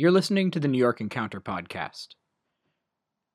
You're listening to the New York Encounter podcast.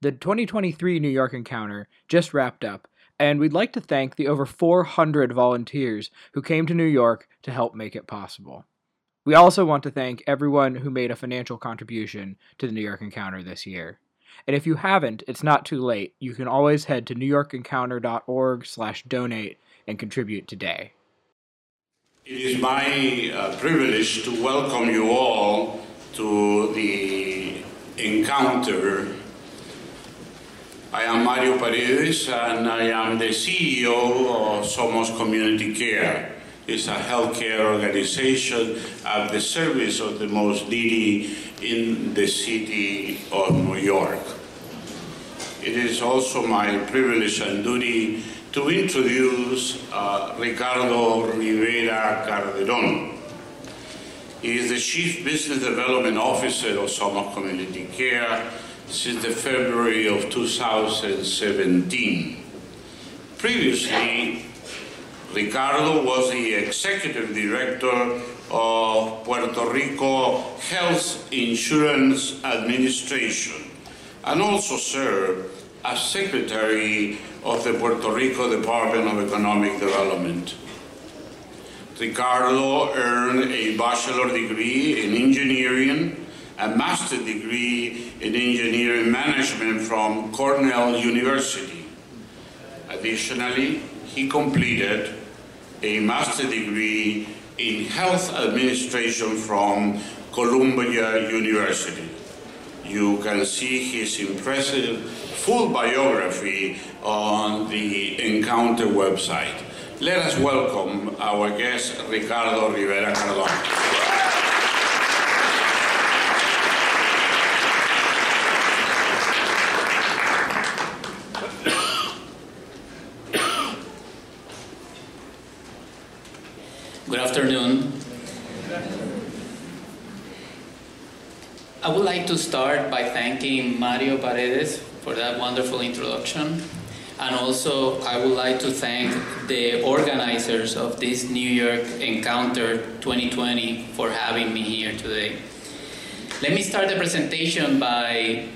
The 2023 New York Encounter just wrapped up, and we'd like to thank the over 400 volunteers who came to New York to help make it possible. We also want to thank everyone who made a financial contribution to the New York Encounter this year. And if you haven't, it's not too late. You can always head to newyorkencounter.org/donate and contribute today. It is my uh, privilege to welcome you all to the encounter. I am Mario Paredes and I am the CEO of Somos Community Care. It's a healthcare organization at the service of the most needy in the city of New York. It is also my privilege and duty to introduce uh, Ricardo Rivera Calderon. He is the Chief Business Development Officer of Somos Community Care since February of 2017. Previously, Ricardo was the Executive Director of Puerto Rico Health Insurance Administration and also served as Secretary of the Puerto Rico Department of Economic Development. Ricardo earned a bachelor degree in engineering, a master degree in engineering management from Cornell University. Additionally, he completed a master degree in health administration from Columbia University. You can see his impressive full biography on the Encounter website. Let us welcome our guest, Ricardo Rivera Cardona. Good afternoon. I would like to start by thanking Mario Paredes for that wonderful introduction. And also, I would like to thank the organizers of this New York Encounter 2020 for having me here today. Let me start the presentation by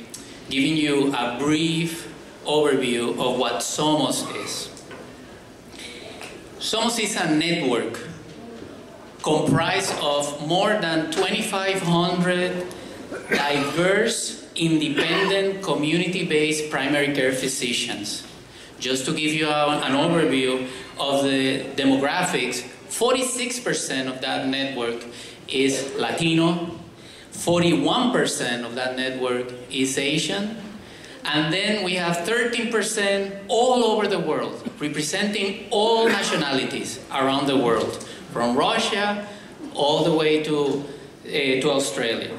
giving you a brief overview of what Somos is. Somos is a network comprised of more than 2,500 diverse, independent, community-based primary care physicians. Just to give you a, an overview of the demographics, 46% of that network is Latino, 41% of that network is Asian, and then we have 13% all over the world, representing all nationalities around the world, from Russia all the way to, uh, to Australia.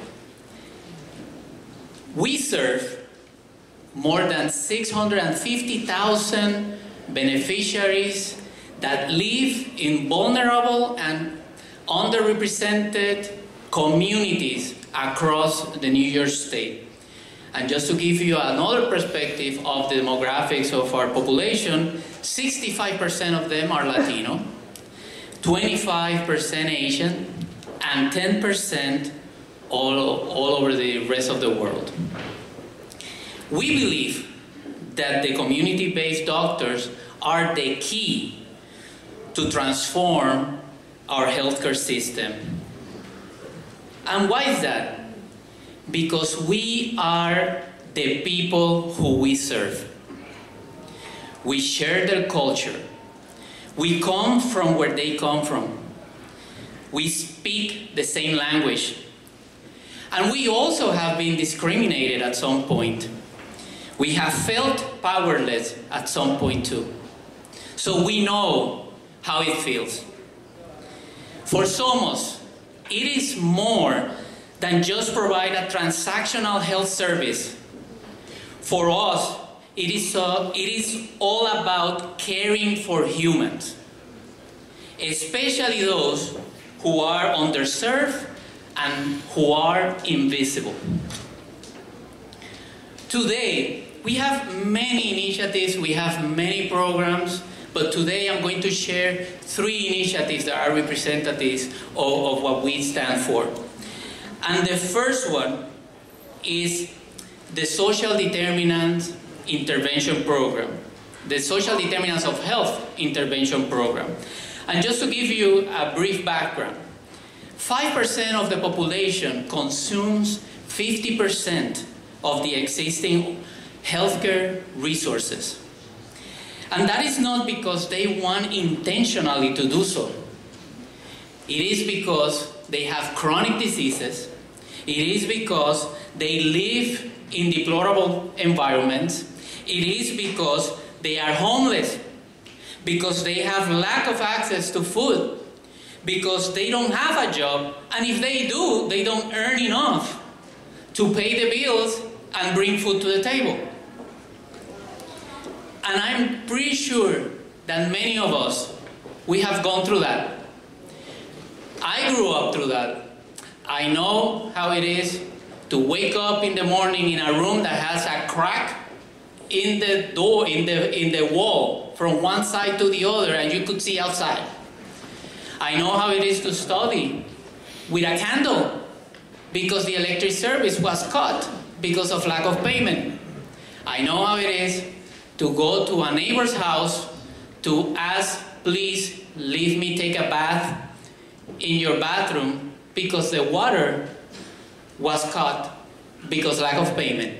We serve more than 650,000 beneficiaries that live in vulnerable and underrepresented communities across the New York State. And just to give you another perspective of the demographics of our population, 65% of them are Latino, 25% Asian, and 10% all, all over the rest of the world. We believe that the community-based doctors are the key to transform our healthcare system. And why is that? Because we are the people who we serve. We share their culture. We come from where they come from. We speak the same language. And we also have been discriminated at some point. We have felt powerless at some point too. So we know how it feels. For Somos, it is more than just provide a transactional health service. For us, it is, uh, it is all about caring for humans, especially those who are underserved and who are invisible. Today, we have many initiatives, we have many programs, but today I'm going to share three initiatives that are representatives of, of what we stand for. And the first one is the social determinants intervention program, the social determinants of health intervention program. And just to give you a brief background, 5% of the population consumes 50% of the existing healthcare resources. And that is not because they want intentionally to do so. It is because they have chronic diseases. It is because they live in deplorable environments. It is because they are homeless. Because they have lack of access to food. Because they don't have a job. And if they do, they don't earn enough to pay the bills and bring food to the table. And I'm pretty sure that many of us, we have gone through that. I grew up through that. I know how it is to wake up in the morning in a room that has a crack in the door, in the, in the wall, from one side to the other, and you could see outside. I know how it is to study with a candle because the electric service was cut because of lack of payment. I know how it is to go to a neighbor's house to ask, please leave me take a bath in your bathroom because the water was cut because lack of payment.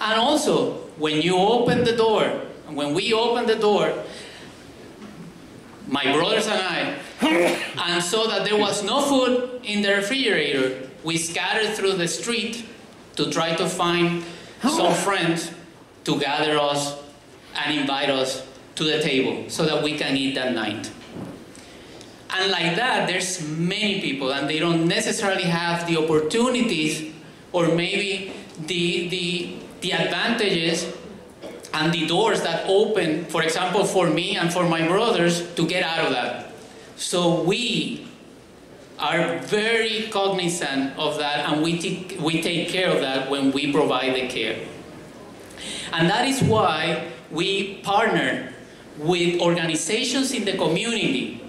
And also, when you open the door, when we opened the door, my brothers and I, and saw that there was no food in the refrigerator, we scattered through the street to try to find some friends to gather us and invite us to the table so that we can eat that night. And like that, there's many people, and they don't necessarily have the opportunities or maybe the, the, the advantages and the doors that open, for example, for me and for my brothers to get out of that. So we are very cognizant of that and we, we take care of that when we provide the care. And that is why we partner with organizations in the community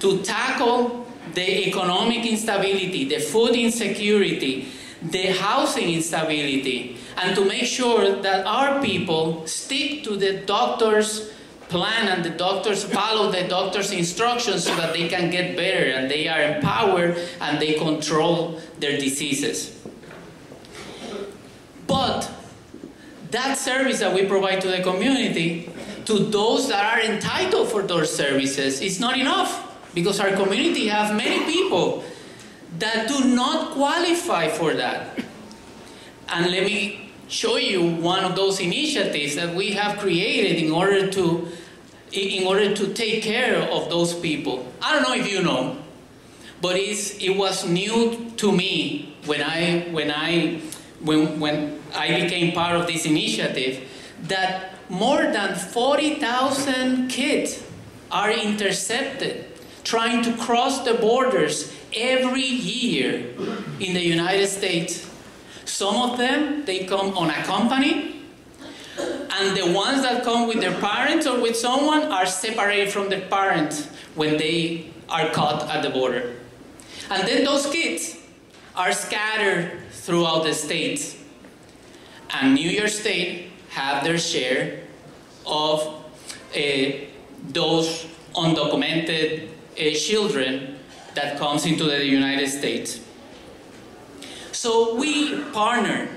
to tackle the economic instability, the food insecurity, the housing instability, and to make sure that our people stick to the doctor's plan and the doctors follow the doctor's instructions so that they can get better and they are empowered and they control their diseases. But that service that we provide to the community, to those that are entitled for those services, is not enough because our community have many people that do not qualify for that. And let me show you one of those initiatives that we have created in order to in order to take care of those people. I don't know if you know, but it's, it was new to me when I when I when when I became part of this initiative that more than 40,000 kids are intercepted trying to cross the borders every year in the United States. Some of them, they come unaccompanied, and the ones that come with their parents or with someone are separated from their parents when they are caught at the border. And then those kids are scattered throughout the states. And New York State have their share of uh, those undocumented uh, children that comes into the United States. So we partner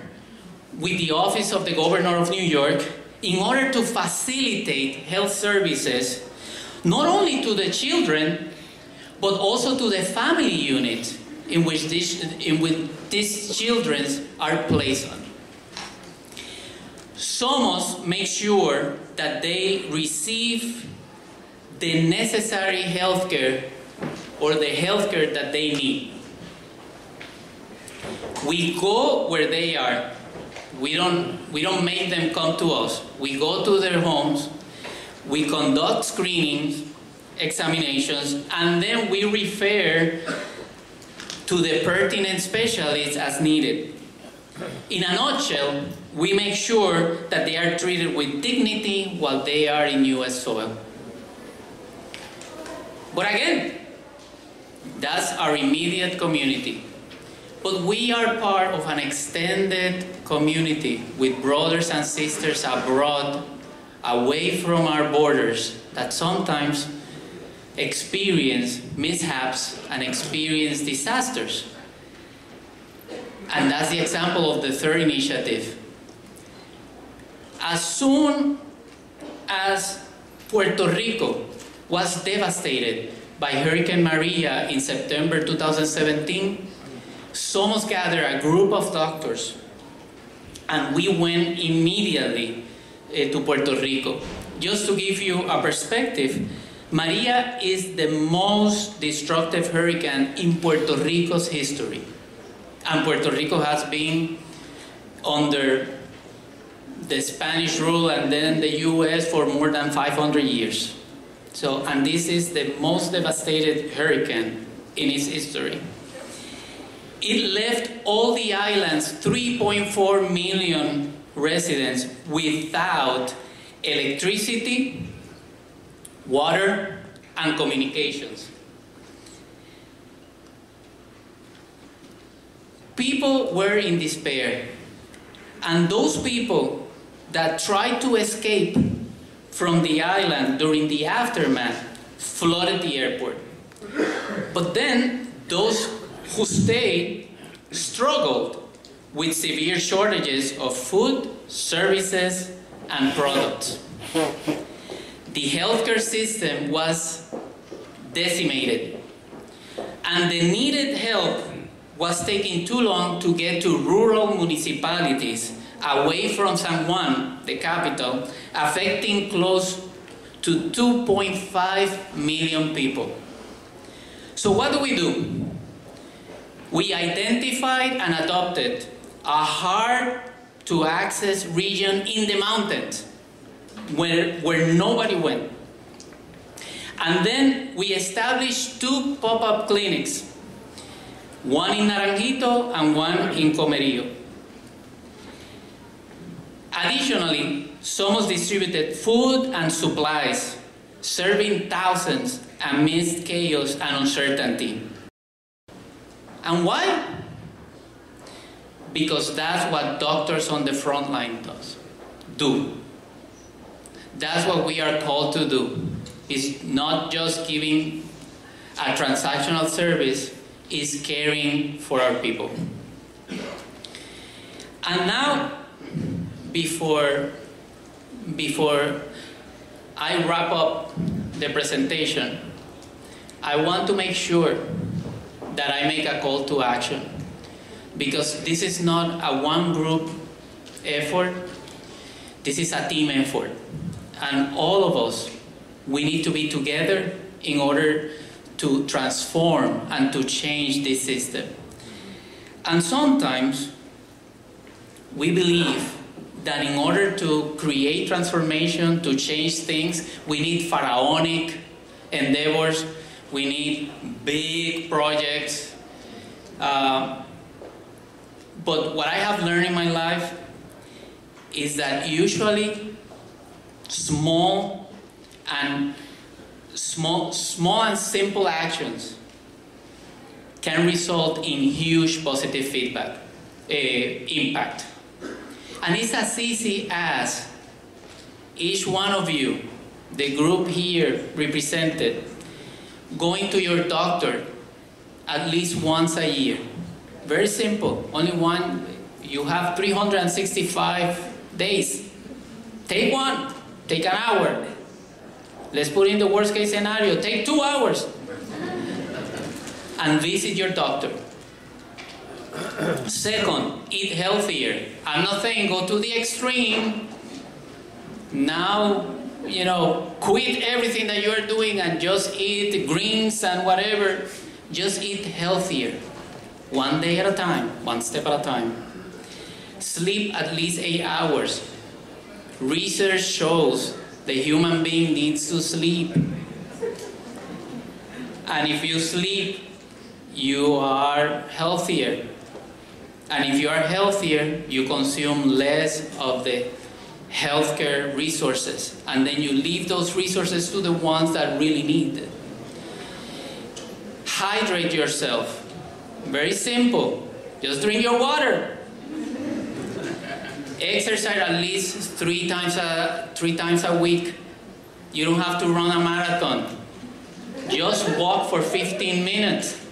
with the Office of the Governor of New York in order to facilitate health services not only to the children but also to the family unit in which these, in which these children are placed on. SOMOS makes sure that they receive the necessary health care or the health care that they need. We go where they are. We don't, we don't make them come to us. We go to their homes, we conduct screenings, examinations, and then we refer to the pertinent specialists as needed. In a nutshell, we make sure that they are treated with dignity while they are in US soil. But again, that's our immediate community. But we are part of an extended community with brothers and sisters abroad, away from our borders, that sometimes experience mishaps and experience disasters. And that's the example of the third initiative. As soon as Puerto Rico was devastated by Hurricane Maria in September 2017, Somos gathered a group of doctors and we went immediately uh, to Puerto Rico. Just to give you a perspective, Maria is the most destructive hurricane in Puerto Rico's history. And Puerto Rico has been under the Spanish rule and then the US for more than 500 years. So, and this is the most devastated hurricane in its history. It left all the islands, 3.4 million residents, without electricity, water, and communications. People were in despair. And those people that tried to escape from the island during the aftermath flooded the airport. But then those who stayed struggled with severe shortages of food, services, and products. The healthcare system was decimated, and the needed help was taking too long to get to rural municipalities away from San Juan, the capital, affecting close to 2.5 million people. So what do we do? We identified and adopted a hard to access region in the mountains where, where nobody went. And then we established two pop-up clinics, one in Naranjito and one in Comerío. Additionally, Somos distributed food and supplies, serving thousands amidst chaos and uncertainty. And why? Because that's what doctors on the front line does, do. That's what we are called to do. It's not just giving a transactional service, it's caring for our people. And now, before, before I wrap up the presentation, I want to make sure that I make a call to action. Because this is not a one group effort, this is a team effort. And all of us, we need to be together in order to transform and to change this system. And sometimes we believe that in order to create transformation, to change things, we need pharaonic endeavors, we need big projects. Uh, but what I have learned in my life is that usually small and small, small and simple actions can result in huge positive feedback, uh, impact. And it's as easy as each one of you, the group here represented, going to your doctor at least once a year. Very simple. Only one, you have 365 days. Take one, take an hour. Let's put in the worst case scenario, take two hours. And visit your doctor. Second, eat healthier. I'm not saying go to the extreme. Now you know, quit everything that you're doing and just eat greens and whatever. Just eat healthier. One day at a time, one step at a time. Sleep at least eight hours. Research shows the human being needs to sleep. And if you sleep, you are healthier. And if you are healthier, you consume less of the healthcare resources, and then you leave those resources to the ones that really need it. Hydrate yourself. Very simple. Just drink your water. Exercise at least three times a three times a week. You don't have to run a marathon. Just walk for 15 minutes.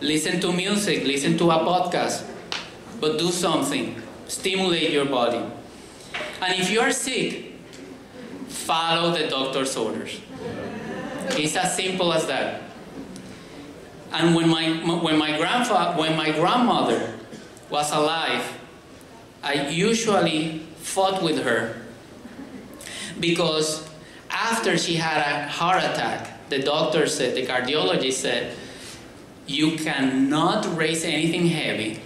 Listen to music, listen to a podcast, but do something. Stimulate your body. And if you are sick, follow the doctor's orders. It's as simple as that. And when my, when my, grandfather, when my grandmother was alive, I usually fought with her because after she had a heart attack, the doctor said, the cardiologist said, you cannot raise anything heavy,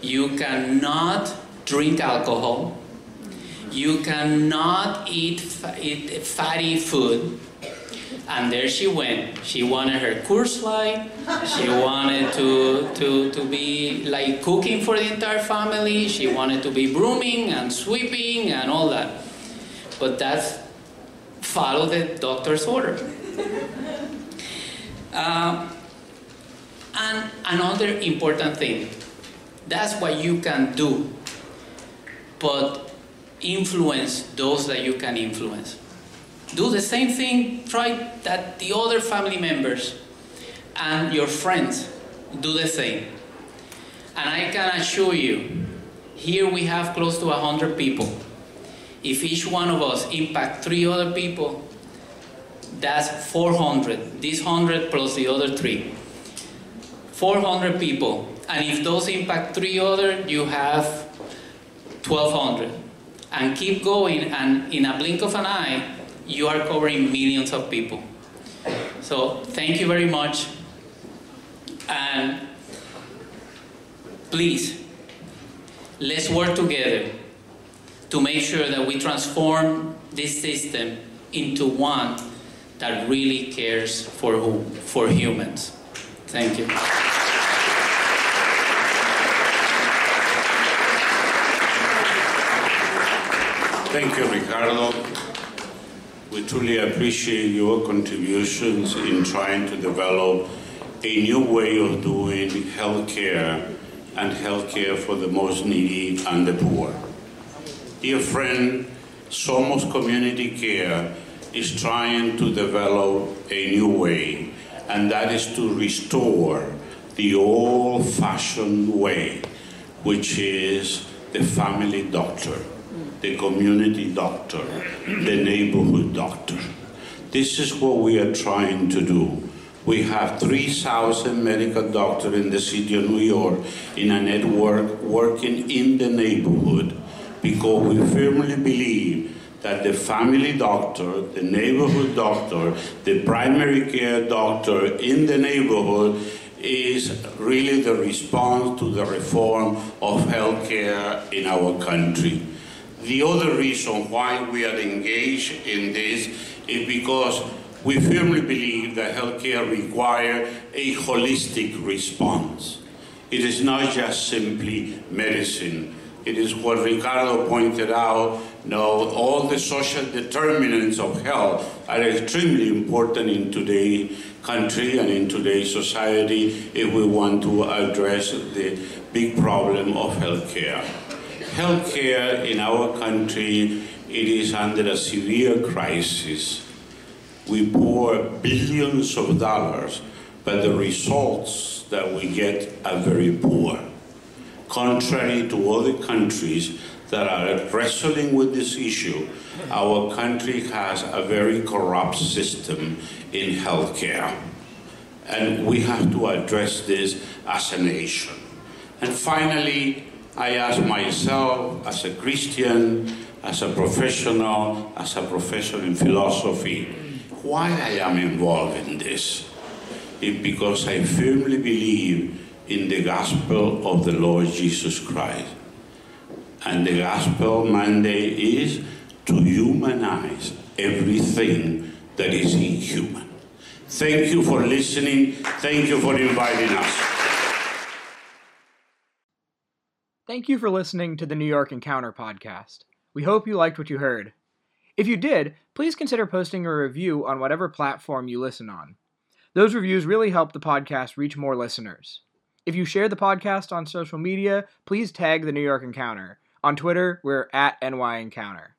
you cannot drink alcohol, you cannot eat, eat fatty food, and there she went. She wanted her course light. She wanted to, to, to be like cooking for the entire family. She wanted to be brooming and sweeping and all that. But that's follow the doctor's order. Uh, and another important thing, that's what you can do, but influence those that you can influence do the same thing, try that the other family members and your friends do the same. And I can assure you, here we have close to 100 people. If each one of us impact three other people, that's 400. This 100 plus the other three. 400 people. And if those impact three other, you have 1200. And keep going, and in a blink of an eye, you are covering millions of people. So thank you very much. And please, let's work together to make sure that we transform this system into one that really cares for who, for humans. Thank you. Thank you, Ricardo. We truly appreciate your contributions in trying to develop a new way of doing healthcare and healthcare for the most needy and the poor. Dear friend, Somos Community Care is trying to develop a new way, and that is to restore the old-fashioned way, which is the family doctor the community doctor, the neighborhood doctor. This is what we are trying to do. We have 3,000 medical doctors in the city of New York in a network working in the neighborhood because we firmly believe that the family doctor, the neighborhood doctor, the primary care doctor in the neighborhood is really the response to the reform of healthcare in our country. The other reason why we are engaged in this is because we firmly believe that healthcare requires a holistic response. It is not just simply medicine. It is what Ricardo pointed out, know, all the social determinants of health are extremely important in today's country and in today's society if we want to address the big problem of healthcare healthcare in our country, it is under a severe crisis. We pour billions of dollars, but the results that we get are very poor. Contrary to other countries that are wrestling with this issue, our country has a very corrupt system in healthcare. And we have to address this as a nation. And finally, I ask myself as a Christian, as a professional, as a professor in philosophy, why I am involved in this. It's because I firmly believe in the gospel of the Lord Jesus Christ. And the gospel mandate is to humanize everything that is inhuman. Thank you for listening. Thank you for inviting us. Thank you for listening to the New York Encounter podcast. We hope you liked what you heard. If you did, please consider posting a review on whatever platform you listen on. Those reviews really help the podcast reach more listeners. If you share the podcast on social media, please tag the New York Encounter. On Twitter, we're at NY Encounter.